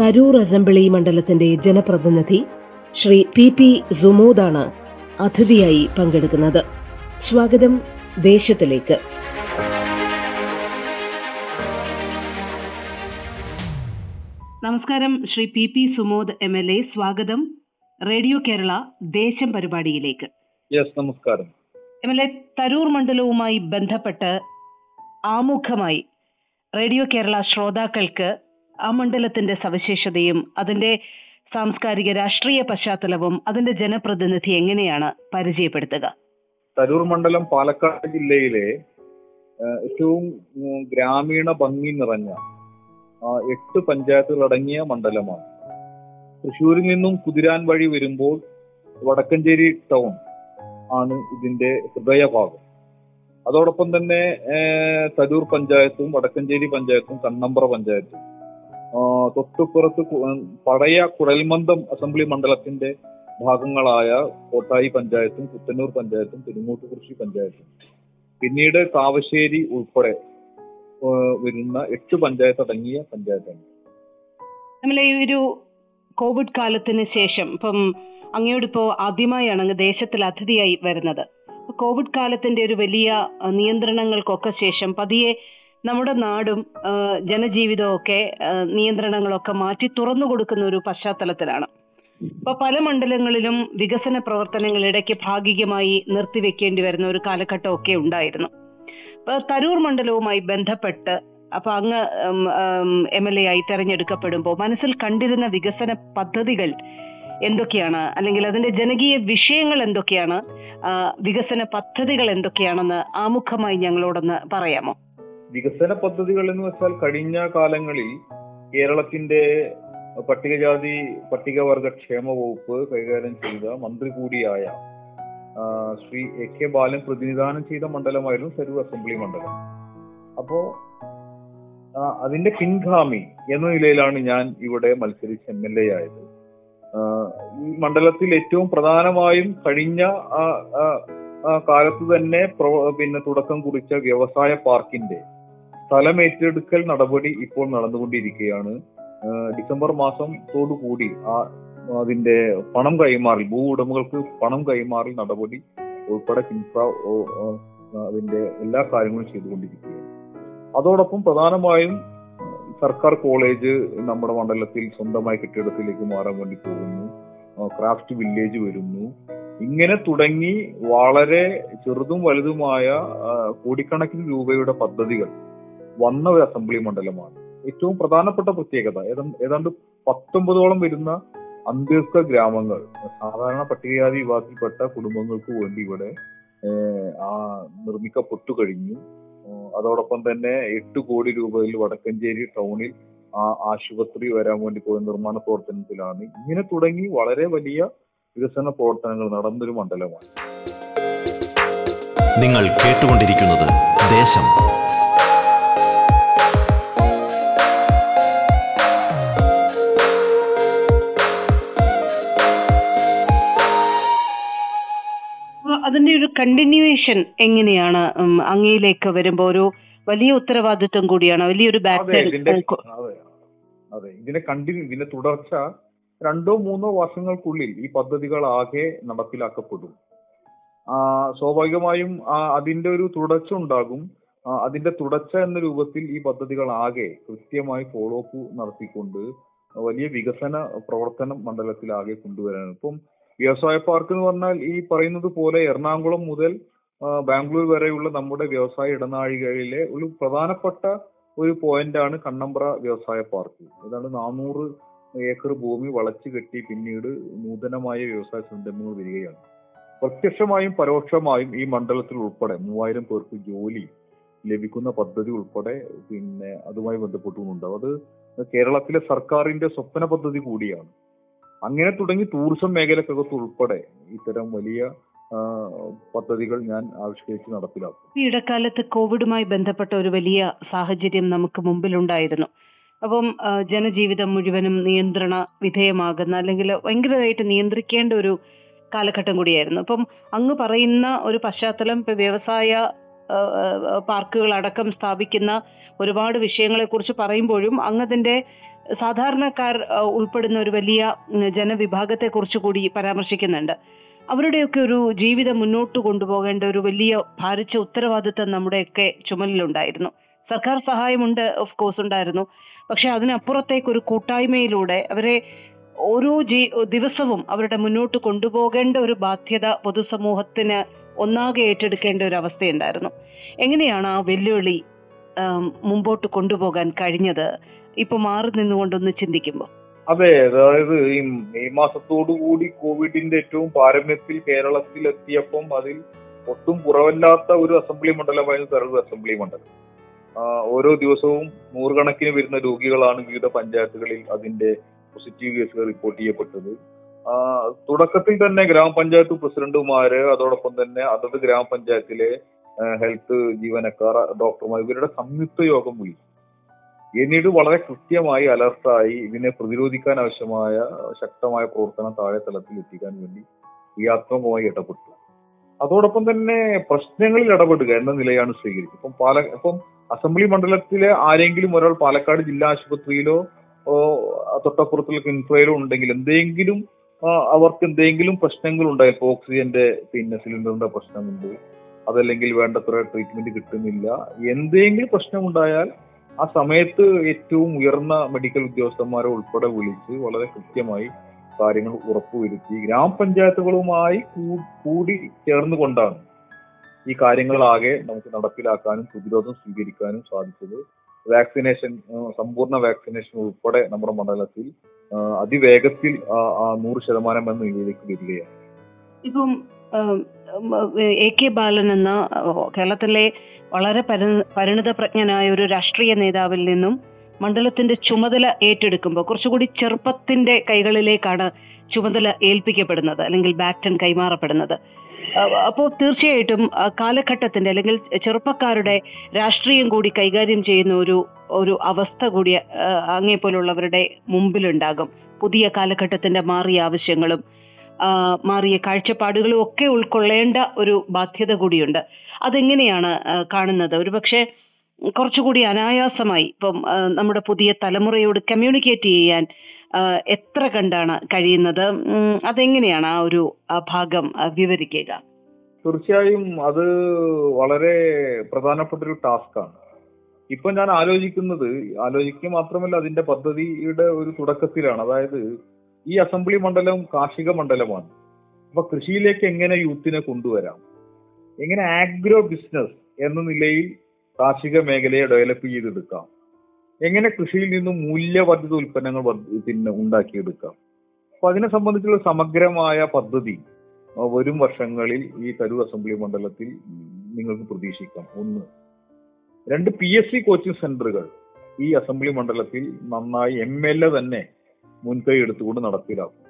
Tharoor assembly മണ്ഡലത്തിന്റെ ജനപ്രതിനിധി Shri P P സുമോദാണ് അതിഥിയായി പങ്കെടുക്കുന്നത്. സ്വാഗതം ദേശത്തിലേക്ക്. നമസ്കാരം Shri P P Sumod M L A. സ്വാഗതം റേഡിയോ കേരള ദേശം പരിപാടിയിലേക്ക്. യെസ് നമസ്കാരം. എം എൽ എ തരൂർ മണ്ഡലവുമായി ബന്ധപ്പെട്ട് ആമുഖമായി റേഡിയോ കേരള ശ്രോതാക്കൾക്ക് ആ മണ്ഡലത്തിന്റെ സവിശേഷതയും അതിന്റെ സാംസ്കാരിക രാഷ്ട്രീയ പശ്ചാത്തലവും അതിന്റെ ജനപ്രതിനിധി എങ്ങനെയാണ് പരിചയപ്പെടുത്തുക? തരൂർ മണ്ഡലം പാലക്കാട് ജില്ലയിലെ ഏറ്റവും ഗ്രാമീണ ഭംഗി നിറഞ്ഞ എട്ട് പഞ്ചായത്തുകൾ അടങ്ങിയ മണ്ഡലമാണ്. തൃശ്ശൂരിൽ നിന്നും കുതിരാൻ വഴി വരുമ്പോൾ വടക്കഞ്ചേരി ടൗൺ ആണ് ഇതിന്റെ ഹൃദയഭാഗം. അതോടൊപ്പം തന്നെ തരൂർ പഞ്ചായത്തും വടക്കഞ്ചേരി പഞ്ചായത്തും കണ്ണമ്പ്ര പഞ്ചായത്തും. തൊട്ടുപുറത്ത് പഴയ കുഴൽമന്ദം അസംബ്ലി മണ്ഡലത്തിന്റെ ഭാഗങ്ങളായ കോട്ടായി പഞ്ചായത്തും കുത്തന്നൂർ പഞ്ചായത്തും തിരുമൂട്ടുകുറിശി പഞ്ചായത്തും. പിന്നീട് കാവശ്ശേരി ഉൾപ്പെടെ വരുന്ന എട്ട് പഞ്ചായത്ത് അടങ്ങിയ പഞ്ചായത്താണ്. നമ്മളെ ഈ ഒരു കോവിഡ് കാലത്തിന് ശേഷം ഇപ്പം അങ്ങയോട് ഇപ്പോ ആദ്യമായാണ് അങ്ങ് ദേശത്തിൽ അതിഥിയായി വരുന്നത്. കോവിഡ് കാലത്തിന്റെ ഒരു വലിയ നിയന്ത്രണങ്ങൾക്കൊക്കെ ശേഷം പതിയെ നമ്മുടെ നാടും ജനജീവിതവും ഒക്കെ നിയന്ത്രണങ്ങളൊക്കെ മാറ്റി തുറന്നു കൊടുക്കുന്ന ഒരു പശ്ചാത്തലത്തിലാണ്. ഇപ്പൊ പല മണ്ഡലങ്ങളിലും വികസന പ്രവർത്തനങ്ങൾ ഇടയ്ക്ക് ഭാഗികമായി നിർത്തിവെക്കേണ്ടി വരുന്ന ഒരു കാലഘട്ടമൊക്കെ ഉണ്ടായിരുന്നു. ഇപ്പൊ തരൂർ മണ്ഡലവുമായി ബന്ധപ്പെട്ട് അപ്പൊ അങ്ങ് എം എൽ എ ആയി തെരഞ്ഞെടുക്കപ്പെടുമ്പോൾ മനസ്സിൽ കണ്ടിരുന്ന വികസന പദ്ധതികൾ എന്തൊക്കെയാണ്? അല്ലെങ്കിൽ അതിന്റെ ജനകീയ വിഷയങ്ങൾ എന്തൊക്കെയാണ്? വികസന പദ്ധതികൾ എന്തൊക്കെയാണെന്ന് ആമുഖമായി ഞങ്ങളോടൊന്ന് പറയാമോ? വികസന പദ്ധതികൾ എന്ന് വെച്ചാൽ കഴിഞ്ഞ കാലങ്ങളിൽ കേരളത്തിന്റെ പട്ടികജാതി പട്ടികവർഗ ക്ഷേമ വകുപ്പ് കൈകാര്യം ചെയ്ത മന്ത്രി കൂടിയായ ശ്രീ എ കെ ബാലൻ പ്രതിനിധാനം ചെയ്ത മണ്ഡലമായിരുന്നു തരൂർ അസംബ്ലി മണ്ഡലം. അപ്പോ അതിന്റെ പിൻഗാമി എന്ന നിലയിലാണ് ഞാൻ ഇവിടെ മത്സരിച്ച് എം എൽ എ ആയത്. ഈ മണ്ഡലത്തിൽ ഏറ്റവും പ്രധാനമായും കഴിഞ്ഞ കാലത്ത് തന്നെ പിന്നെ തുടക്കം കുറിച്ച വ്യവസായ പാർക്കിന്റെ സ്ഥലം ഏറ്റെടുക്കൽ നടപടി ഇപ്പോൾ നടന്നുകൊണ്ടിരിക്കുകയാണ്. ഡിസംബർ മാസത്തോടുകൂടി ആ അതിന്റെ പണം കൈമാറി ഭൂ ഉടമകൾക്ക് പണം കൈമാറി നടപടി ഉൾപ്പെടെ കിൻഫ്ര അതിന്റെ എല്ലാ കാര്യങ്ങളും ചെയ്തുകൊണ്ടിരിക്കുകയാണ്. അതോടൊപ്പം പ്രധാനമായും സർക്കാർ കോളേജ് നമ്മുടെ മണ്ഡലത്തിൽ സ്വന്തമായി കെട്ടിടത്തിലേക്ക് മാറാൻ വേണ്ടി പോകുന്നു. ക്രാഫ്റ്റ് വില്ലേജ് വരുന്നു. ഇങ്ങനെ തുടങ്ങി വളരെ ചെറുതും വലുതുമായ കോടിക്കണക്കിന് രൂപയുടെ പദ്ധതികൾ വന്ന ഒരു അസംബ്ലി മണ്ഡലമാണ്. ഏറ്റവും പ്രധാനപ്പെട്ട പ്രത്യേകത ഏതാണ്ട് പത്തൊമ്പതോളം വരുന്ന അന്ത്യസ്ക ഗ്രാമങ്ങൾ സാധാരണ പട്ടികജാതി വിഭാഗത്തിൽപ്പെട്ട കുടുംബങ്ങൾക്ക് വേണ്ടി ഇവിടെ ആ നിർമ്മിക്കപ്പെട്ടു കഴിഞ്ഞു. അതോടൊപ്പം തന്നെ എട്ട് കോടി രൂപയിൽ വടക്കഞ്ചേരി ടൗണിൽ ആ ആശുപത്രി വരാൻ വേണ്ടി പോയ നിർമ്മാണ പ്രവർത്തനത്തിലാണ്. ഇങ്ങനെ തുടങ്ങി വളരെ വലിയ വികസന പ്രവർത്തനങ്ങൾ നടന്നൊരു മണ്ഡലമാണ്. നിങ്ങൾ കേട്ടുകൊണ്ടിരിക്കുന്നത് ദേശം കണ്ടിന്യൂവേഷൻ എങ്ങനെയാണ് അങ്ങയിലേക്ക് വരുമ്പോ ഒരു വലിയ ഉത്തരവാദിത്വം കൂടിയാണ് വലിയൊരു അതെ ഇതിന്റെ കണ്ടിന്യൂ ഇതിന്റെ തുടർച്ച രണ്ടോ മൂന്നോ വർഷങ്ങൾക്കുള്ളിൽ ഈ പദ്ധതികൾ ആകെ നടപ്പിലാക്കപ്പെടും. ആ, സ്വാഭാവികമായും അതിന്റെ ഒരു തുടർച്ച ഉണ്ടാകും. അതിന്റെ തുടർച്ച എന്ന രൂപത്തിൽ ഈ പദ്ധതികൾ ആകെ കൃത്യമായി ഫോളോ അപ്പ് നടത്തിക്കൊണ്ട് വലിയ വികസന പ്രവർത്തനം മണ്ഡലത്തിലാകെ കൊണ്ടുവരാനാണ്. ഇപ്പം വ്യവസായ പാർക്ക് എന്ന് പറഞ്ഞാൽ ഈ പറയുന്നത് പോലെ എറണാകുളം മുതൽ ബാംഗ്ലൂർ വരെയുള്ള നമ്മുടെ വ്യവസായ ഇടനാഴികളിലെ ഒരു പ്രധാനപ്പെട്ട ഒരു പോയിന്റാണ് കണ്ണമ്പ്ര വ്യവസായ പാർക്ക്. ഏതാണ്ട് നാനൂറ് ഏക്കർ ഭൂമി വളച്ചു കെട്ടി പിന്നീട് നൂതനമായ വ്യവസായ സംരംഭങ്ങൾ വരികയാണ്. പ്രത്യക്ഷമായും പരോക്ഷമായും ഈ മണ്ഡലത്തിൽ ഉൾപ്പെടെ മൂവായിരം പേർക്ക് ജോലി ലഭിക്കുന്ന പദ്ധതി ഉൾപ്പെടെ പിന്നെ അതുമായി ബന്ധപ്പെട്ടുകൊണ്ടുണ്ടാവും അത് കേരളത്തിലെ സർക്കാരിന്റെ സ്വപ്ന പദ്ധതി കൂടിയാണ്. അങ്ങനെ തുടങ്ങി ടൂറിസം മേഖലക്കകത്ത് ഉൾപ്പെടെ ഇത്തരം വലിയ പദ്ധതികൾ ഞാൻ ആവിഷ്കരിച്ച് നടപ്പിലാക്കും. ഈ ഇടക്കാലത്ത് കോവിഡുമായി ബന്ധപ്പെട്ട ഒരു വലിയ സാഹചര്യം നമുക്ക് മുമ്പിലുണ്ടായിരുന്നു. അപ്പം ജനജീവിതം മുഴുവനും നിയന്ത്രണ വിധേയമാകുന്ന അല്ലെങ്കിൽ ഭയങ്കരമായിട്ട് നിയന്ത്രിക്കേണ്ട ഒരു കാലഘട്ടം കൂടിയായിരുന്നു. അപ്പം അങ്ങ് പറയുന്ന ഒരു പശ്ചാത്തലം ഇപ്പൊ വ്യവസായ പാർക്കുകൾ അടക്കം സ്ഥാപിക്കുന്ന ഒരുപാട് വിഷയങ്ങളെ കുറിച്ച് പറയുമ്പോഴും അങ്ങതിന്റെ സാധാരണക്കാർ ഉൾപ്പെടുന്ന ഒരു വലിയ ജനവിഭാഗത്തെക്കുറിച്ച് ജനവിഭാഗത്തെ കുറിച്ച് കൂടി പരാമർശിക്കുന്നുണ്ട്. അവരുടെയൊക്കെ ഒരു ജീവിതം മുന്നോട്ട് കൊണ്ടുപോകേണ്ട ഒരു വലിയ ഭാരിച്ച ഉത്തരവാദിത്തം നമ്മുടെയൊക്കെ ചുമലിലുണ്ടായിരുന്നു. സർക്കാർ സഹായമുണ്ട് ഓഫ് കോഴ്സ് ഉണ്ടായിരുന്നു. പക്ഷെ അതിനപ്പുറത്തേക്ക് ഒരു കൂട്ടായ്മയിലൂടെ അവരെ ഓരോ ജീ ദിവസവും അവരുടെ മുന്നോട്ട് കൊണ്ടുപോകേണ്ട ഒരു ബാധ്യത പൊതുസമൂഹത്തിന് ഒന്നാകെ ഏറ്റെടുക്കേണ്ട ഒരു അവസ്ഥയുണ്ടായിരുന്നു. എങ്ങനെയാണ് ആ വെല്ലുവിളി മുമ്പോട്ട് കൊണ്ടുപോകാൻ കഴിഞ്ഞത്? ഇപ്പൊ മാറി നിന്നുകൊണ്ടൊന്ന് ചിന്തിക്കുമ്പോൾ അതെ അതായത് ഈ മെയ് മാസത്തോടു കൂടി കോവിഡിന്റെ ഏറ്റവും പാരമ്യത്തിൽ കേരളത്തിൽ എത്തിയപ്പം അതിൽ ഒട്ടും കുറവല്ലാത്ത ഒരു അസംബ്ലി മണ്ഡലമായിരുന്നു തരൂർ അസംബ്ലി മണ്ഡലം. ഓരോ ദിവസവും നൂറുകണക്കിന് വരുന്ന രോഗികളാണ് വിവിധ പഞ്ചായത്തുകളിൽ അതിന്റെ പോസിറ്റീവ് കേസുകൾ റിപ്പോർട്ട് ചെയ്യപ്പെട്ടത്. തുടക്കത്തിൽ തന്നെ ഗ്രാമപഞ്ചായത്ത് പ്രസിഡന്റുമാര് അതോടൊപ്പം തന്നെ അതത് ഗ്രാമപഞ്ചായത്തിലെ ഹെൽത്ത് ജീവനക്കാർ ഡോക്ടർമാർ ഇവരുടെ സംയുക്ത യോഗം വിളിച്ചു. എന്നിട്ട് വളരെ കൃത്യമായി അലർട്ടായി ഇതിനെ പ്രതിരോധിക്കാൻ ആവശ്യമായ ശക്തമായ പ്രവർത്തനം താഴെ തലത്തിൽ എത്തിക്കാൻ വേണ്ടി ക്രിയാത്മകമായി ഇടപെട്ടു. അതോടൊപ്പം തന്നെ പ്രശ്നങ്ങളിൽ ഇടപെടുക എന്ന നിലയാണ് സ്വീകരിച്ചത്. ഇപ്പം പാല ഇപ്പം അസംബ്ലി മണ്ഡലത്തിലെ ആരെങ്കിലും ഒരാൾ പാലക്കാട് ജില്ലാ ആശുപത്രിയിലോ തൊട്ടപ്പുറത്തുള്ള കിൻഫ്രയിലോ ഉണ്ടെങ്കിൽ എന്തെങ്കിലും അവർക്ക് എന്തെങ്കിലും പ്രശ്നങ്ങൾ ഉണ്ടായി ഇപ്പൊ ഓക്സിജന്റെ പിന്നെ സിലിണ്ടറിന്റെ പ്രശ്നമുണ്ട്. അതല്ലെങ്കിൽ വേണ്ടത്ര ട്രീറ്റ്മെന്റ് കിട്ടുന്നില്ല. എന്തെങ്കിലും പ്രശ്നമുണ്ടായാൽ ആ സമയത്ത് ഏറ്റവും ഉയർന്ന മെഡിക്കൽ ഉദ്യോഗസ്ഥന്മാരെ ഉൾപ്പെടെ വിളിച്ച് വളരെ കൃത്യമായി കാര്യങ്ങൾ ഉറപ്പുവരുത്തി ഗ്രാമപഞ്ചായത്തുകളുമായി കൂടി ചേർന്നുകൊണ്ടാണ് ഈ കാര്യങ്ങളാകെ നമുക്ക് നടപ്പിലാക്കാനും പ്രതിരോധം സ്വീകരിക്കാനും സാധിച്ചത്. വാക്സിനേഷൻ സമ്പൂർണ വാക്സിനേഷൻ ഉൾപ്പെടെ നമ്മുടെ മണ്ഡലത്തിൽ അതിവേഗത്തിൽ നൂറ് ശതമാനം എന്ന നിലയിലേക്ക് വരികയാണ്. ഇപ്പം എ കെ ബാലൻ എന്ന കേരളത്തിലെ വളരെ പരി- പരിണിതപ്രജ്ഞനായ ഒരു രാഷ്ട്രീയ നേതാവിൽ നിന്നും മണ്ഡലത്തിന്റെ ചുമതല ഏറ്റെടുക്കുമ്പോൾ കുറച്ചുകൂടി ചെറുപ്പത്തിന്റെ കൈകളിലേക്കാണ് ചുമതല ഏൽപ്പിക്കപ്പെടുന്നത് അല്ലെങ്കിൽ ബാറ്റൺ കൈമാറപ്പെടുന്നത്. അപ്പോൾ തീർച്ചയായിട്ടും കാലഘട്ടത്തിന്റെ അല്ലെങ്കിൽ ചെറുപ്പക്കാരുടെ രാഷ്ട്രീയം കൂടി കൈകാര്യം ചെയ്യുന്ന ഒരു ഒരു അവസ്ഥ കൂടി അങ്ങേപ്പോലുള്ളവരുടെ മുമ്പിലുണ്ടാകും. പുതിയ കാലഘട്ടത്തിന്റെ മാറിയ ആവശ്യങ്ങളും മാറിയ കാഴ്ചപ്പാടുകളും ഒക്കെ ഉൾക്കൊള്ളേണ്ട ഒരു ബാധ്യത കൂടിയുണ്ട്. അതെങ്ങനെയാണ് കാണുന്നത്? ഒരുപക്ഷെ കുറച്ചുകൂടി അനായാസമായി ഇപ്പം നമ്മുടെ പുതിയ തലമുറയോട് കമ്മ്യൂണിക്കേറ്റ് ചെയ്യാൻ എത്ര കണ്ടാണ് കഴിയുന്നത്? അതെങ്ങനെയാണ് ആ ഒരു ഭാഗം വിവരിക്കുക? തീർച്ചയായും അത് വളരെ പ്രധാനപ്പെട്ട ഒരു ടാസ്ക്കാണ്. ഇപ്പൊ ഞാൻ ആലോചിക്കുന്നത് ആലോചിക്കുക മാത്രമല്ല അതിന്റെ പദ്ധതിയുടെ ഒരു തുടക്കത്തിലാണ്. അതായത് ഈ അസംബ്ലി മണ്ഡലം കാർഷിക മണ്ഡലമാണ്. അപ്പൊ കൃഷിയിലേക്ക് എങ്ങനെ യൂത്തിനെ കൊണ്ടുവരാം? എങ്ങനെ ആഗ്രോ ബിസിനസ് എന്ന നിലയിൽ കാർഷിക മേഖലയെ ഡെവലപ്പ് ചെയ്തെടുക്കാം? എങ്ങനെ കൃഷിയിൽ നിന്നും മൂല്യവർദ്ധിത ഉൽപ്പന്നങ്ങൾ പിന്നെ ഉണ്ടാക്കിയെടുക്കാം? അപ്പൊ അതിനെ സംബന്ധിച്ചുള്ള സമഗ്രമായ പദ്ധതി വരും വർഷങ്ങളിൽ ഈ തരൂർ അസംബ്ലി മണ്ഡലത്തിൽ നിങ്ങൾക്ക് പ്രതീക്ഷിക്കാം. ഒന്ന്. രണ്ട് പി എസ് സി കോച്ചിങ് സെന്ററുകൾ ഈ അസംബ്ലി മണ്ഡലത്തിൽ നന്നായി എം എൽ എ തന്നെ മുൻകൈ എടുത്തുകൊണ്ട് നടപ്പിലാക്കും.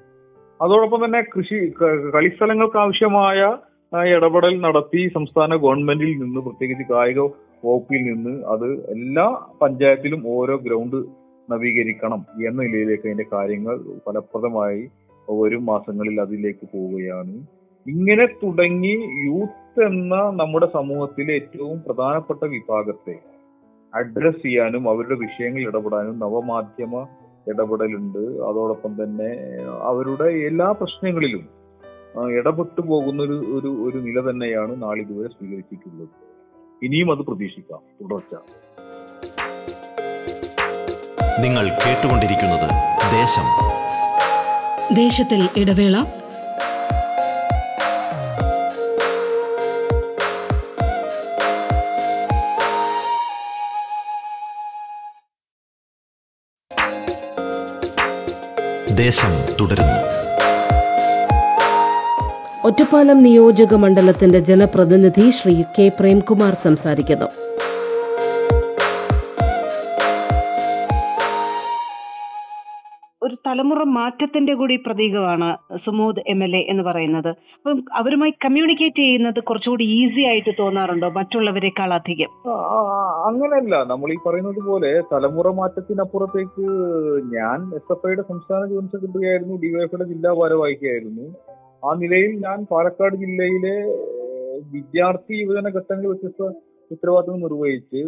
അതോടൊപ്പം തന്നെ കൃഷി കളിസ്ഥലങ്ങൾക്ക് ആവശ്യമായ ഇടപെടൽ നടത്തി സംസ്ഥാന ഗവൺമെന്റിൽ നിന്ന് പ്രത്യേകിച്ച് കായിക വകുപ്പിൽ നിന്ന് അത് എല്ലാ പഞ്ചായത്തിലും ഓരോ ഗ്രൗണ്ട് നവീകരിക്കണം എന്ന നിലയിലേക്ക് അതിന്റെ കാര്യങ്ങൾ ഫലപ്രദമായി വരും മാസങ്ങളിൽ അതിലേക്ക് പോവുകയാണ്. ഇങ്ങനെ തുടങ്ങി യൂത്ത് എന്ന നമ്മുടെ സമൂഹത്തിലെ ഏറ്റവും പ്രധാനപ്പെട്ട വിഭാഗത്തെ അഡ്രസ് ചെയ്യാനും അവരുടെ വിഷയങ്ങളിൽ ഇടപെടാനും നവമാധ്യമ ഇടപെടലുണ്ട്. അതോടൊപ്പം തന്നെ അവരുടെ എല്ലാ പ്രശ്നങ്ങളിലും ഇടപെട്ടു പോകുന്ന ഒരു ഒരു ഒരു നില തന്നെയാണ് നാളിതുവരെ സ്വീകരിച്ചിട്ടുള്ളത്. ഇനിയും അത് പ്രതീക്ഷിക്കാം. തുടർച്ച. നിങ്ങൾ കേട്ടുകൊണ്ടിരിക്കുന്നത് ദേശം. ദേശത്തിൽ ഇടവേള. ദേശം തുടരുന്നു. ഒറ്റപ്പാലം നിയോജക മണ്ഡലത്തിന്റെ ജനപ്രതിനിധി ശ്രീ കെ പ്രേംകുമാർ സംസാരിക്കുന്നു. ഒരു തലമുറ മാറ്റത്തിന്റെ കൂടി പ്രതീകമാണ് സുമോദ് എം എൽ എ എന്ന് പറയുന്നത്. അപ്പം അവരുമായി കമ്മ്യൂണിക്കേറ്റ് ചെയ്യുന്നത് കുറച്ചുകൂടി ഈസി ആയിട്ട് തോന്നാറുണ്ടോ? മറ്റുള്ളവരെക്കാൾ അധികം. അങ്ങനെയല്ല. നമ്മൾ ഈ പറയുന്നത് പോലെ തലമുറ മാറ്റത്തിനപ്പുറത്തേക്ക് ഞാൻ എസ് എഫ് ഐയുടെ സംസ്ഥാന ജോയിന്റ് സെക്രട്ടറി ആയിരുന്നു ഡിവൈഎഫ്ഐയുടെ ജില്ലാ ഭാരവാഹിയായിരുന്നു. ആ നിലയിൽ ഞാൻ പാലക്കാട് ജില്ലയിലെ വിദ്യാർത്ഥി യുവജന ഘട്ടങ്ങളിൽ വ്യത്യസ്ത ഉത്തരവാദിത്വം നിർവഹിച്ച്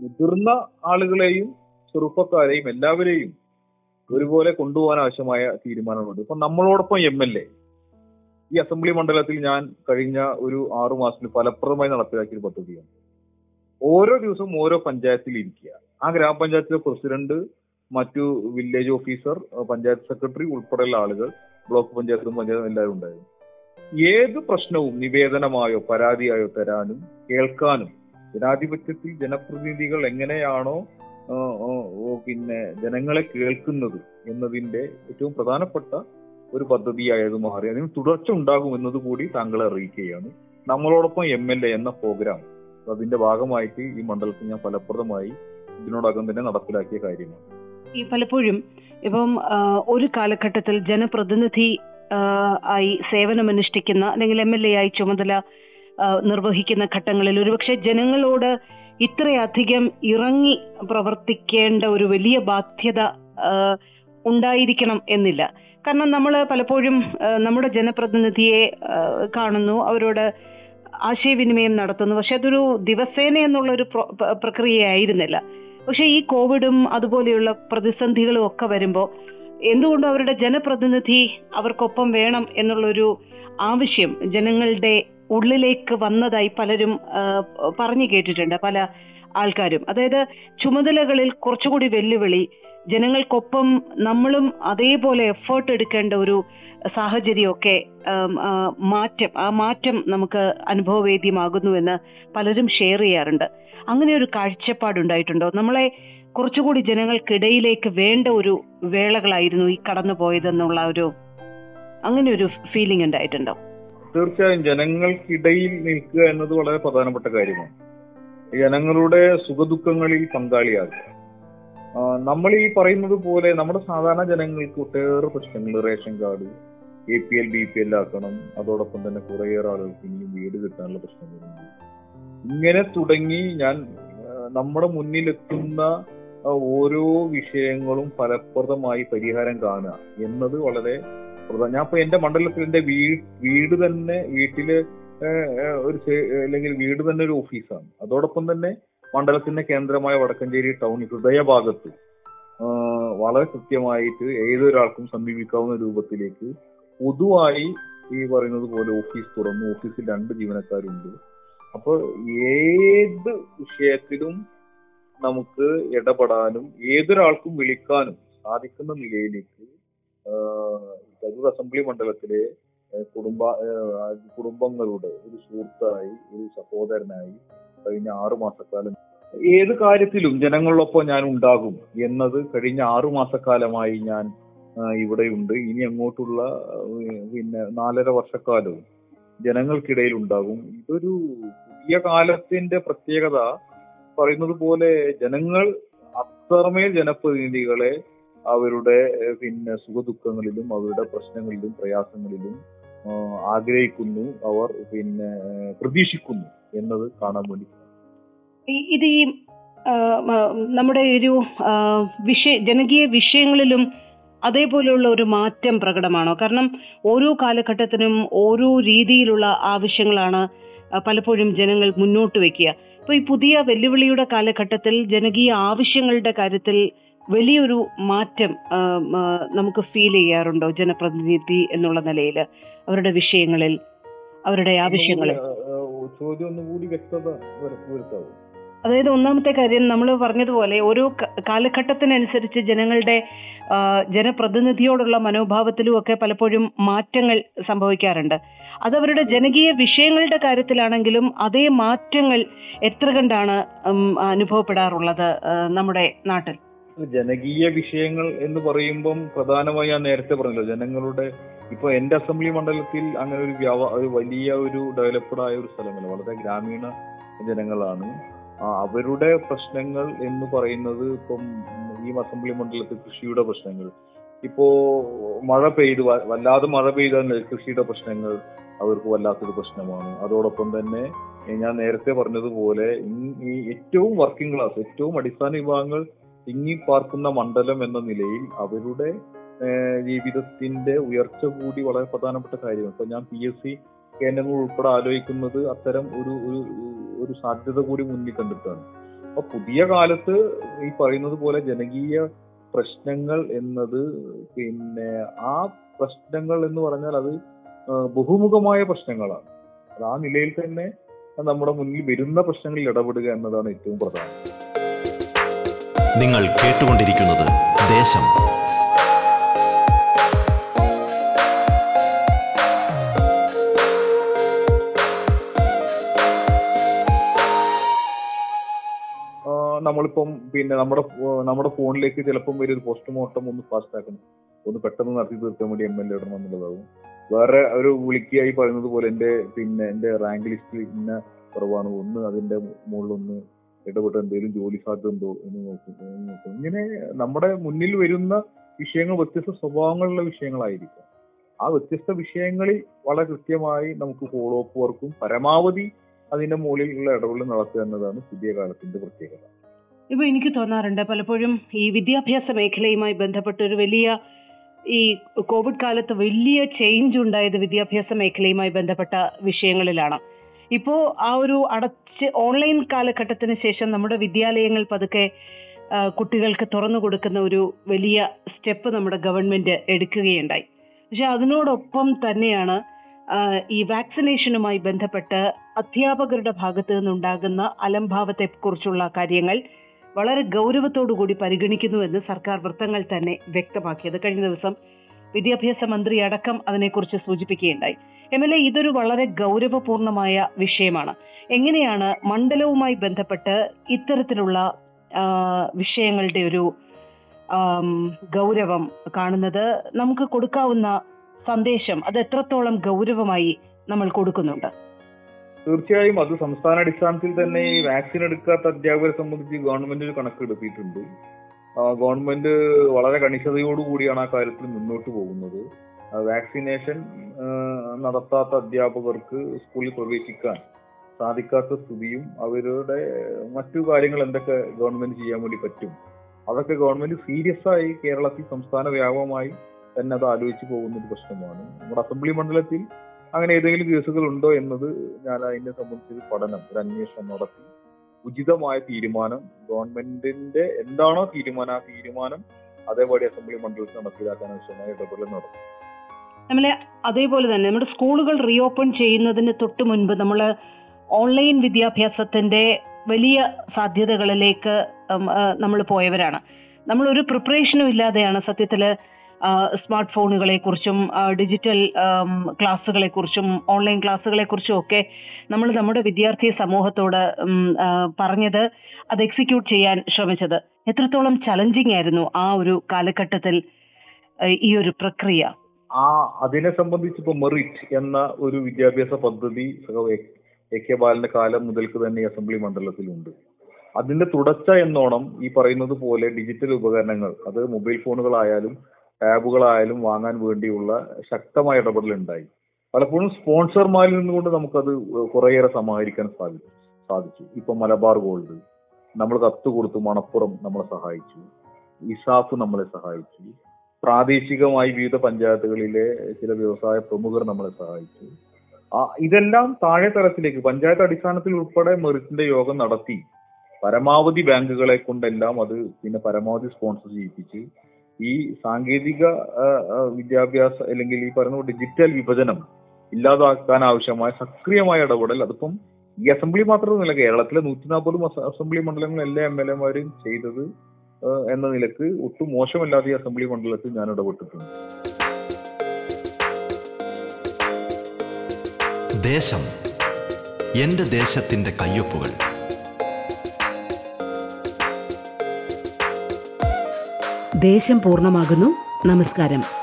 മുതിർന്ന ആളുകളെയും ചെറുപ്പക്കാരെയും എല്ലാവരെയും ഒരുപോലെ കൊണ്ടുപോകാൻ ആവശ്യമായ തീരുമാനമുണ്ട് ഇപ്പൊ നമ്മളോടൊപ്പം എം എൽ എ. ഈ അസംബ്ലി മണ്ഡലത്തിൽ ഞാൻ കഴിഞ്ഞ ഒരു ആറു മാസത്തിൽ ഫലപ്രദമായി നടപ്പിലാക്കിയ പദ്ധതിയാണ്. ഓരോ ദിവസവും ഓരോ പഞ്ചായത്തിൽ ഇരിക്കുക. ആ ഗ്രാമപഞ്ചായത്തിലെ പ്രസിഡന്റ് മറ്റു വില്ലേജ് ഓഫീസർ പഞ്ചായത്ത് സെക്രട്ടറി ഉൾപ്പെടെയുള്ള ആളുകൾ ബ്ലോക്ക് പഞ്ചായത്തും പഞ്ചായത്തും എല്ലാവരും ഉണ്ടായിരുന്നു. ഏത് പ്രശ്നവും നിവേദനമായോ പരാതിയായോ തരാനും കേൾക്കാനും ജനാധിപത്യത്തിൽ ജനപ്രതിനിധികൾ എങ്ങനെയാണോ പിന്നെ ജനങ്ങളെ കേൾക്കുന്നത് എന്നതിന്റെ ഏറ്റവും പ്രധാനപ്പെട്ട ഒരു പദ്ധതിയായത് മാറി. അതിന് തുടർച്ച ഉണ്ടാകും എന്നതുകൂടി താങ്കളെ അറിയിക്കുകയാണ്. നമ്മളോടൊപ്പം എം എൽ എ എന്ന പ്രോഗ്രാം അതിന്റെ ഭാഗമായിട്ട് ഈ മണ്ഡലത്തിൽ ഞാൻ ഫലപ്രദമായി ഇതിനോടകം തന്നെ നടപ്പിലാക്കിയ കാര്യമാണ്. ഈ പലപ്പോഴും ഇപ്പം ഒരു കാലഘട്ടത്തിൽ ജനപ്രതിനിധി ആയി സേവനമനുഷ്ഠിക്കുന്ന അല്ലെങ്കിൽ എം എൽ എ ആയി ചുമതല നിർവഹിക്കുന്ന ഘട്ടങ്ങളിൽ ഒരുപക്ഷെ ജനങ്ങളോട് ഇത്രയധികം ഇറങ്ങി പ്രവർത്തിക്കേണ്ട ഒരു വലിയ ബാധ്യത ഉണ്ടായിരിക്കണം എന്നില്ല. കാരണം നമ്മൾ പലപ്പോഴും നമ്മുടെ ജനപ്രതിനിധിയെ കാണുന്നു അവരോട് ആശയവിനിമയം നടത്തുന്നു. പക്ഷെ അതൊരു ദിവസേന എന്നുള്ള ഒരു പ്ര- പ്ര- പ്രക്രിയയായിരുന്നില്ല. പക്ഷെ ഈ കോവിഡും അതുപോലെയുള്ള പ്രതിസന്ധികളും ഒക്കെ വരുമ്പോൾ എന്തുകൊണ്ടും അവരുടെ ജനപ്രതിനിധി അവർക്കൊപ്പം വേണം എന്നുള്ളൊരു ആവശ്യം ജനങ്ങളുടെ ഉള്ളിലേക്ക് വന്നതായി പലരും പറഞ്ഞു കേട്ടിട്ടുണ്ട് പല ആൾക്കാരും. അതായത് ചുമതലകളിൽ കുറച്ചുകൂടി വെല്ലുവിളി ജനങ്ങൾക്കൊപ്പം നമ്മളും അതേപോലെ എഫേർട്ട് എടുക്കേണ്ട ഒരു സാഹചര്യമൊക്കെ മാറ്റം ആ മാറ്റം നമുക്ക് അനുഭവവേദ്യമാകുന്നുവെന്ന് പലരും ഷെയർ ചെയ്യാറുണ്ട്. അങ്ങനെ ഒരു കാഴ്ചപ്പാടുണ്ടായിട്ടുണ്ടോ? നമ്മളെ കുറച്ചുകൂടി ജനങ്ങൾക്കിടയിലേക്ക് വേണ്ട ഒരു വേളകളായിരുന്നു ഈ കടന്നു പോയതെന്നുള്ള ഒരു അങ്ങനെ ഒരു ഫീലിംഗ് ഉണ്ടായിട്ടുണ്ടോ? തീർച്ചയായും ജനങ്ങൾക്കിടയിൽ നിൽക്കുക എന്നത് വളരെ പ്രധാനപ്പെട്ട കാര്യമാണ്. ജനങ്ങളുടെ സുഖദുഃഖങ്ങളിൽ പങ്കാളിയാകുക. നമ്മൾ ഈ പറയുന്നത് പോലെ നമ്മുടെ സാധാരണ ജനങ്ങൾക്ക് ഒട്ടേറെ പ്രശ്നങ്ങൾ ration card A P L B P L ആക്കണം. അതോടൊപ്പം തന്നെ കുറേയേറെ ആളുകൾക്ക് ഇനിയും വീട് കിട്ടാനുള്ള പ്രശ്നങ്ങളുണ്ട് ഇങ്ങനെ തുടങ്ങി ഞാൻ നമ്മുടെ മുന്നിലെത്തുന്ന ഓരോ വിഷയങ്ങളും ഫലപ്രദമായി പരിഹാരം കാണുക എന്നത് വളരെ പ്രധാന. ഞാൻ ഇപ്പൊ എന്റെ മണ്ഡലത്തിൽ എന്റെ വീട് തന്നെ വീട്ടിൽ ഒരു അല്ലെങ്കിൽ വീട് തന്നെ ഒരു ഓഫീസാണ്. അതോടൊപ്പം തന്നെ മണ്ഡലത്തിന്റെ കേന്ദ്രമായ വടക്കഞ്ചേരി ടൗൺ ഹൃദയഭാഗത്ത് വളരെ കൃത്യമായിട്ട് ഏതൊരാൾക്കും സമീപിക്കാവുന്ന രൂപത്തിലേക്ക് പൊതുവായി ഈ പറയുന്നത് പോലെ ഓഫീസ് തുറന്നു. ഓഫീസിൽ രണ്ട് ജീവനക്കാരുണ്ട്. അപ്പൊ ഏത് വിഷയത്തിലും നമുക്ക് ഇടപെടാനും ഏതൊരാൾക്കും വിളിക്കാനും സാധിക്കുന്ന നിലയിലേക്ക് തരൂർ അസംബ്ലി മണ്ഡലത്തിലെ കുടുംബ കുടുംബങ്ങളുടെ ഒരു സുഹൃത്തായി ഒരു സഹോദരനായി കഴിഞ്ഞ ആറു മാസക്കാലം. ഏത് കാര്യത്തിലും ജനങ്ങളിലൊപ്പം ഞാൻ ഉണ്ടാകും എന്നത് കഴിഞ്ഞ ആറു മാസക്കാലമായി ഞാൻ ഇവിടെയുണ്ട്. ഇനി അങ്ങോട്ടുള്ള പിന്നെ നാലര വർഷക്കാലവും ജനങ്ങൾക്കിടയിൽ ഉണ്ടാകും. ഇതൊരു പുതിയ കാലത്തിന്റെ പ്രത്യേകത പറയുന്നത് പോലെ ജനങ്ങൾ അത്രമേൽ ജനപ്രതിനിധികളെ അവരുടെ പിന്നെ സുഖദുഃഖങ്ങളിലും അവരുടെ പ്രശ്നങ്ങളിലും പ്രയാസങ്ങളിലും ആഗ്രഹിക്കുന്നു. അവർ പിന്നെ പ്രതീക്ഷിക്കുന്നു. എന്നത് കാണാൻ വേണ്ടി ഇത് ഈ നമ്മുടെ ഒരു വിഷയ ജനകീയ വിഷയങ്ങളിലും അതേപോലെയുള്ള ഒരു മാറ്റം പ്രകടമാണോ? കാരണം ഓരോ കാലഘട്ടത്തിനും ഓരോ രീതിയിലുള്ള ആവശ്യങ്ങളാണ് പലപ്പോഴും ജനങ്ങൾ മുന്നോട്ട് വെക്കുക. ഇപ്പൊ ഈ പുതിയ വെല്ലുവിളിയുടെ കാലഘട്ടത്തിൽ ജനകീയ ആവശ്യങ്ങളുടെ കാര്യത്തിൽ വലിയൊരു മാറ്റം നമുക്ക് ഫീൽ ചെയ്യാറുണ്ടോ ജനപ്രതിനിധി എന്നുള്ള നിലയിൽ അവരുടെ വിഷയങ്ങളിൽ അവരുടെ ആവശ്യങ്ങളിൽ? ചോദ്യം ഒന്നുകൂടി വ്യക്തത വരുത്താവും. അതായത് ഒന്നാമത്തെ കാര്യം നമ്മൾ പറഞ്ഞതുപോലെ ഓരോ കാലഘട്ടത്തിനനുസരിച്ച് ജനങ്ങളുടെ ജനപ്രതിനിധിയോടുള്ള മനോഭാവത്തിലും ഒക്കെ പലപ്പോഴും മാറ്റങ്ങൾ സംഭവിക്കാറുണ്ട്. അതവരുടെ ജനകീയ വിഷയങ്ങളുടെ കാര്യത്തിലാണെങ്കിലും അതേ മാറ്റങ്ങൾ എത്ര കണ്ടാണ് അനുഭവപ്പെടാറുള്ളത് നമ്മുടെ നാട്ടിൽ? ജനകീയ വിഷയങ്ങൾ എന്ന് പറയുമ്പം പ്രധാനമായി ഞാൻ നേരത്തെ പറഞ്ഞല്ലോ ജനങ്ങളുടെ ഇപ്പൊ എന്റെ അസംബ്ലി മണ്ഡലത്തിൽ അങ്ങനെ ഒരു ഒരു വലിയ ഒരു ഡെവലപ്ഡ് ആയ ഒരു സ്ഥലമല്ല വളരെ ഗ്രാമീണ ജനങ്ങളാണ്. അവരുടെ പ്രശ്നങ്ങൾ എന്ന് പറയുന്നത് ഇപ്പം ഈ അസംബ്ലി മണ്ഡലത്തിൽ കൃഷിയുടെ പ്രശ്നങ്ങൾ. ഇപ്പോ മഴ പെയ്ത് വല്ലാതെ മഴ പെയ്താൽ നെൽകൃഷിയുടെ പ്രശ്നങ്ങൾ അവർക്ക് വല്ലാത്തൊരു പ്രശ്നമാണ്. അതോടൊപ്പം തന്നെ ഞാൻ നേരത്തെ പറഞ്ഞതുപോലെ ഈ ഏറ്റവും വർക്കിംഗ് ക്ലാസ് ഏറ്റവും അടിസ്ഥാന വിഭാഗങ്ങൾ തിങ്ങിപ്പാർക്കുന്ന മണ്ഡലം എന്ന നിലയിൽ അവരുടെ ജീവിതത്തിന്റെ ഉയർച്ച കൂടി വളരെ പ്രധാനപ്പെട്ട കാര്യമാണ്. ഇപ്പൊ ഞാൻ പി എസ് സി കേന്ദ്രങ്ങൾ ഉൾപ്പെടെ ആലോചിക്കുന്നത് അത്തരം ഒരു ഒരു സാധ്യത കൂടി മുന്നിൽ കണ്ടിട്ടാണ്. അപ്പൊ പുതിയ കാലത്ത് ഈ പറയുന്നത് പോലെ ജനകീയ പ്രശ്നങ്ങൾ എന്നത് പിന്നെ ആ പ്രശ്നങ്ങൾ എന്ന് പറഞ്ഞാൽ അത് ബഹുമുഖമായ പ്രശ്നങ്ങളാണ്. അത് ആ നിലയിൽ തന്നെ നമ്മുടെ മുന്നിൽ വരുന്ന പ്രശ്നങ്ങളിൽ ഇടപെടുക എന്നതാണ് ഏറ്റവും പ്രധാനം. നിങ്ങൾ കേട്ടുകൊണ്ടിരിക്കുന്നത് ദേശം. നമ്മളിപ്പം പിന്നെ നമ്മുടെ നമ്മുടെ ഫോണിലേക്ക് ചിലപ്പം ഒരു പോസ്റ്റ്മോർട്ടം ഒന്ന് ഫാസ്റ്റ് ആക്കണം. ഒന്ന് പെട്ടെന്ന് നടത്തി തീർക്കാൻ വേണ്ടി എം എൽ എ ഇടണം എന്നുള്ളതാവും വേറെ ഒരു വിളിക്കായി പറയുന്നത് പോലെ എന്റെ പിന്നെ എന്റെ റാങ്ക് ലിസ്റ്റിൽ ഇന്ന കുറവാണ്. ഒന്ന് അതിന്റെ മുകളിൽ ഒന്ന് ഇടപെട്ട് എന്തെങ്കിലും ജോലി സാധ്യത ഉണ്ടോ എന്ന് നോക്കും ഇങ്ങനെ നമ്മുടെ മുന്നിൽ വരുന്ന വിഷയങ്ങൾ വ്യത്യസ്ത സ്വഭാവങ്ങളുള്ള വിഷയങ്ങളായിരിക്കും. ആ വ്യത്യസ്ത വിഷയങ്ങളിൽ വളരെ കൃത്യമായി നമുക്ക് ഫോളോ അപ്പ് വർക്കും പരമാവധി അതിന്റെ മുകളിലുള്ള ഇടപെടൽ നടത്തുക എന്നതാണ് പുതിയ കാലത്തിന്റെ പ്രത്യേകത. ഇപ്പൊ എനിക്ക് തോന്നാറുണ്ട് പലപ്പോഴും ഈ വിദ്യാഭ്യാസ മേഖലയുമായി ബന്ധപ്പെട്ട ഒരു വലിയ ഈ കോവിഡ് കാലത്ത് വലിയ ചേഞ്ച് ഉണ്ടായത് വിദ്യാഭ്യാസ മേഖലയുമായി ബന്ധപ്പെട്ട വിഷയങ്ങളിലാണ്. ഇപ്പോ ആ ഒരു അടച്ച് ഓൺലൈൻ കാലഘട്ടത്തിന് ശേഷം നമ്മുടെ വിദ്യാലയങ്ങൾ പതുക്കെ കുട്ടികൾക്ക് തുറന്നു കൊടുക്കുന്ന ഒരു വലിയ സ്റ്റെപ്പ് നമ്മുടെ ഗവൺമെന്റ് എടുക്കുകയുണ്ടായി. പക്ഷെ അതിനോടൊപ്പം തന്നെയാണ് ഈ വാക്സിനേഷനുമായി ബന്ധപ്പെട്ട് അധ്യാപകരുടെ ഭാഗത്തു നിന്നുണ്ടാകുന്ന അലംഭാവത്തെ കുറിച്ചുള്ള കാര്യങ്ങൾ വളരെ ഗൗരവത്തോടു കൂടി പരിഗണിക്കുന്നുവെന്ന് സർക്കാർ വൃത്തങ്ങൾ തന്നെ വ്യക്തമാക്കിയത് കഴിഞ്ഞ ദിവസം വിദ്യാഭ്യാസ മന്ത്രി അടക്കം അതിനെക്കുറിച്ച് സൂചിപ്പിക്കുകയുണ്ടായി. എം എൽ എ ഇതൊരു വളരെ ഗൗരവപൂർണമായ വിഷയമാണ്. എങ്ങനെയാണ് മണ്ഡലവുമായി ബന്ധപ്പെട്ട് ഇത്തരത്തിലുള്ള വിഷയങ്ങളുടെ ഒരു ഗൗരവം കാണുന്നത് നമുക്ക് കൊടുക്കാവുന്ന സന്ദേശം അത് എത്രത്തോളം ഗൗരവമായി നമ്മൾ കൊടുക്കുന്നുണ്ട്? തീർച്ചയായും അത് സംസ്ഥാന അടിസ്ഥാനത്തിൽ തന്നെ ഈ വാക്സിൻ എടുക്കാത്ത അധ്യാപകരെ സംബന്ധിച്ച് ഗവൺമെന്റ് ഒരു കണക്കെടുത്തിട്ടുണ്ട് ഗവൺമെന്റ് വളരെ കണിശതയോടുകൂടിയാണ് ആ കാര്യത്തിൽ മുന്നോട്ട് പോകുന്നത്. വാക്സിനേഷൻ നടത്താത്ത അധ്യാപകർക്ക് സ്കൂളിൽ പ്രവേശിക്കാൻ സാധിക്കാത്ത സ്ഥിതിയും അവരുടെ മറ്റു കാര്യങ്ങൾ എന്തൊക്കെ ഗവൺമെന്റ് ചെയ്യാൻ വേണ്ടി പറ്റും? അതൊക്കെ ഗവൺമെന്റ് സീരിയസ് ആയി കേരളത്തിൽ സംസ്ഥാന വ്യാപകമായി തന്നെ അത് ആലോചിച്ച് പോകുന്ന ഒരു പ്രശ്നമാണ്. നമ്മുടെ അസംബ്ലി മണ്ഡലത്തിൽ അങ്ങനെ ഏതെങ്കിലും കേസുകൾ ഉണ്ടോ എന്നത് ഞാൻ അതിനെ സംബന്ധിച്ചൊരു പഠനം ഒരു അന്വേഷണം നടത്തി. ഉചിതമായ തീരുമാനം ഗവൺമെന്റിന്റെ എന്താണോ തീരുമാനം ആ തീരുമാനം അതേപോലെ അസംബ്ലി മണ്ഡലത്തിൽ നടപ്പിലാക്കാൻ ആവശ്യമായ ഇടപെടൽ നടത്തും. നമ്മളെ അതേപോലെ തന്നെ നമ്മുടെ സ്കൂളുകൾ റീഓപ്പൺ ചെയ്യുന്നതിന് തൊട്ട് മുൻപ് നമ്മൾ ഓൺലൈൻ വിദ്യാഭ്യാസത്തിന്റെ വലിയ സാധ്യതകളിലേക്ക് നമ്മൾ പോയവരാണ്. നമ്മൾ ഒരു പ്രിപ്പറേഷനും ഇല്ലാതെയാണ് സത്യത്തിൽ സ്മാർട്ട് ഫോണുകളെ കുറിച്ചും ഡിജിറ്റൽ ക്ലാസ്സുകളെ കുറിച്ചും ഓൺലൈൻ ക്ലാസ്സുകളെ കുറിച്ചും ഒക്കെ നമ്മൾ നമ്മുടെ വിദ്യാർത്ഥി സമൂഹത്തോട് പറഞ്ഞത് അത് എക്സിക്യൂട്ട് ചെയ്യാൻ ശ്രമിച്ചത്. എത്രത്തോളം ചലഞ്ചിങ് ആയിരുന്നു ആ ഒരു കാലഘട്ടത്തിൽ ഈ ഒരു പ്രക്രിയ. ആ അതിനെ സംബന്ധിച്ച് ഇപ്പൊ മെറിറ്റ് എന്ന ഒരു വിദ്യാഭ്യാസ പദ്ധതി എ- കെ ബാലന്റെ കാലം മുതൽക്ക് തന്നെ അസംബ്ലി മണ്ഡലത്തിലുണ്ട്. അതിന്റെ തുടർച്ച എന്നോണം ഈ പറയുന്നത് പോലെ ഡിജിറ്റൽ ഉപകരണങ്ങൾ അത് മൊബൈൽ ഫോണുകളായാലും ടാബുകളായാലും വാങ്ങാൻ വേണ്ടിയുള്ള ശക്തമായ ഇടപെടൽ ഉണ്ടായി പലപ്പോഴും സ്പോൺസർമാരിൽ നിന്നുകൊണ്ട് നമുക്കത് കുറേയേറെ സമാഹരിക്കാൻ സാധിച്ചു സാധിച്ചു. ഇപ്പൊ മലബാർ ഗോൾഡ് നമ്മൾ കത്ത് കൊടുത്തു മണപ്പുറം നമ്മളെ സഹായിച്ചു ഇസാഫ് നമ്മളെ സഹായിച്ചു. പ്രാദേശികമായി വിവിധ പഞ്ചായത്തുകളിലെ ചില വ്യവസായ പ്രമുഖർ നമ്മളെ സഹായിച്ചു. ഇതെല്ലാം താഴെ തലത്തിലേക്ക് പഞ്ചായത്ത് അടിസ്ഥാനത്തിൽ ഉൾപ്പെടെ മെറിറ്റിന്റെ യോഗം നടത്തി. പരമാവധി ബാങ്കുകളെ കൊണ്ടെല്ലാം അത് പിന്നെ പരമാവധി സ്പോൺസർ ചെയ്യിപ്പിച്ച് ഈ സാങ്കേതിക വിദ്യാഭ്യാസ അല്ലെങ്കിൽ ഈ പറയുന്ന ഡിജിറ്റൽ വിഭജനം ഇല്ലാതാക്കാൻ ആവശ്യമായ സക്രിയമായ ഇടപെടൽ അതിപ്പം ഈ അസംബ്ലി മാത്രമല്ല കേരളത്തിലെ നൂറ്റി നാൽപ്പത് അസംബ്ലി മണ്ഡലങ്ങൾ എല്ലാ എം എൽ എമാരും ചെയ്തത് എന്ന നിലയ്ക്ക് ഒട്ടും മോശമല്ലാതെ ഈ അസംബ്ലി മണ്ഡലത്തിൽ ഞാൻ ഇടപെട്ടിട്ടുണ്ട്. ദേശം ദേശത്തിന്റെ കയ്യൊപ്പുകൾ. ദേശം പൂർണമാകുന്നു. നമസ്കാരം.